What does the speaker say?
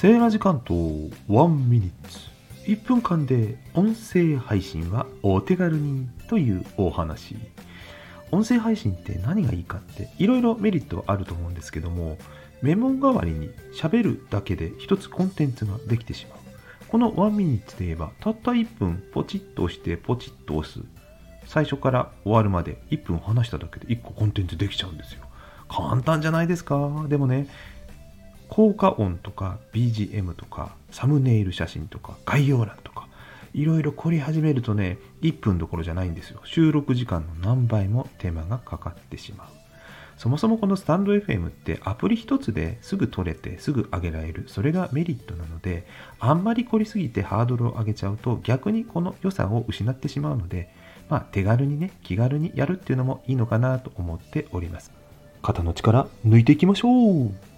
セーラジ関東1ミニッツ。1分間で音声配信はお手軽にというお話。音声配信って何がいいかっていろいろメリットはあると思うんですけどもメモ代わりに喋るだけで一つコンテンツができてしまう。この1ミニッツで言えばたった1分ポチッと押してポチッと押す。最初から終わるまで1分話しただけで1個コンテンツできちゃうんですよ。簡単じゃないですか？でもね効果音とか BGM とかサムネイル写真とか概要欄とかいろいろ凝り始めるとね1分どころじゃないんですよ。収録時間の何倍も手間がかかってしまう。そもそもこのスタンド FM ってアプリ一つですぐ撮れてすぐ上げられる。それがメリットなのであんまり凝りすぎてハードルを上げちゃうと逆にこの良さを失ってしまうのでまあ手軽にね気軽にやるっていうのもいいのかなと思っております。肩の力抜いていきましょう。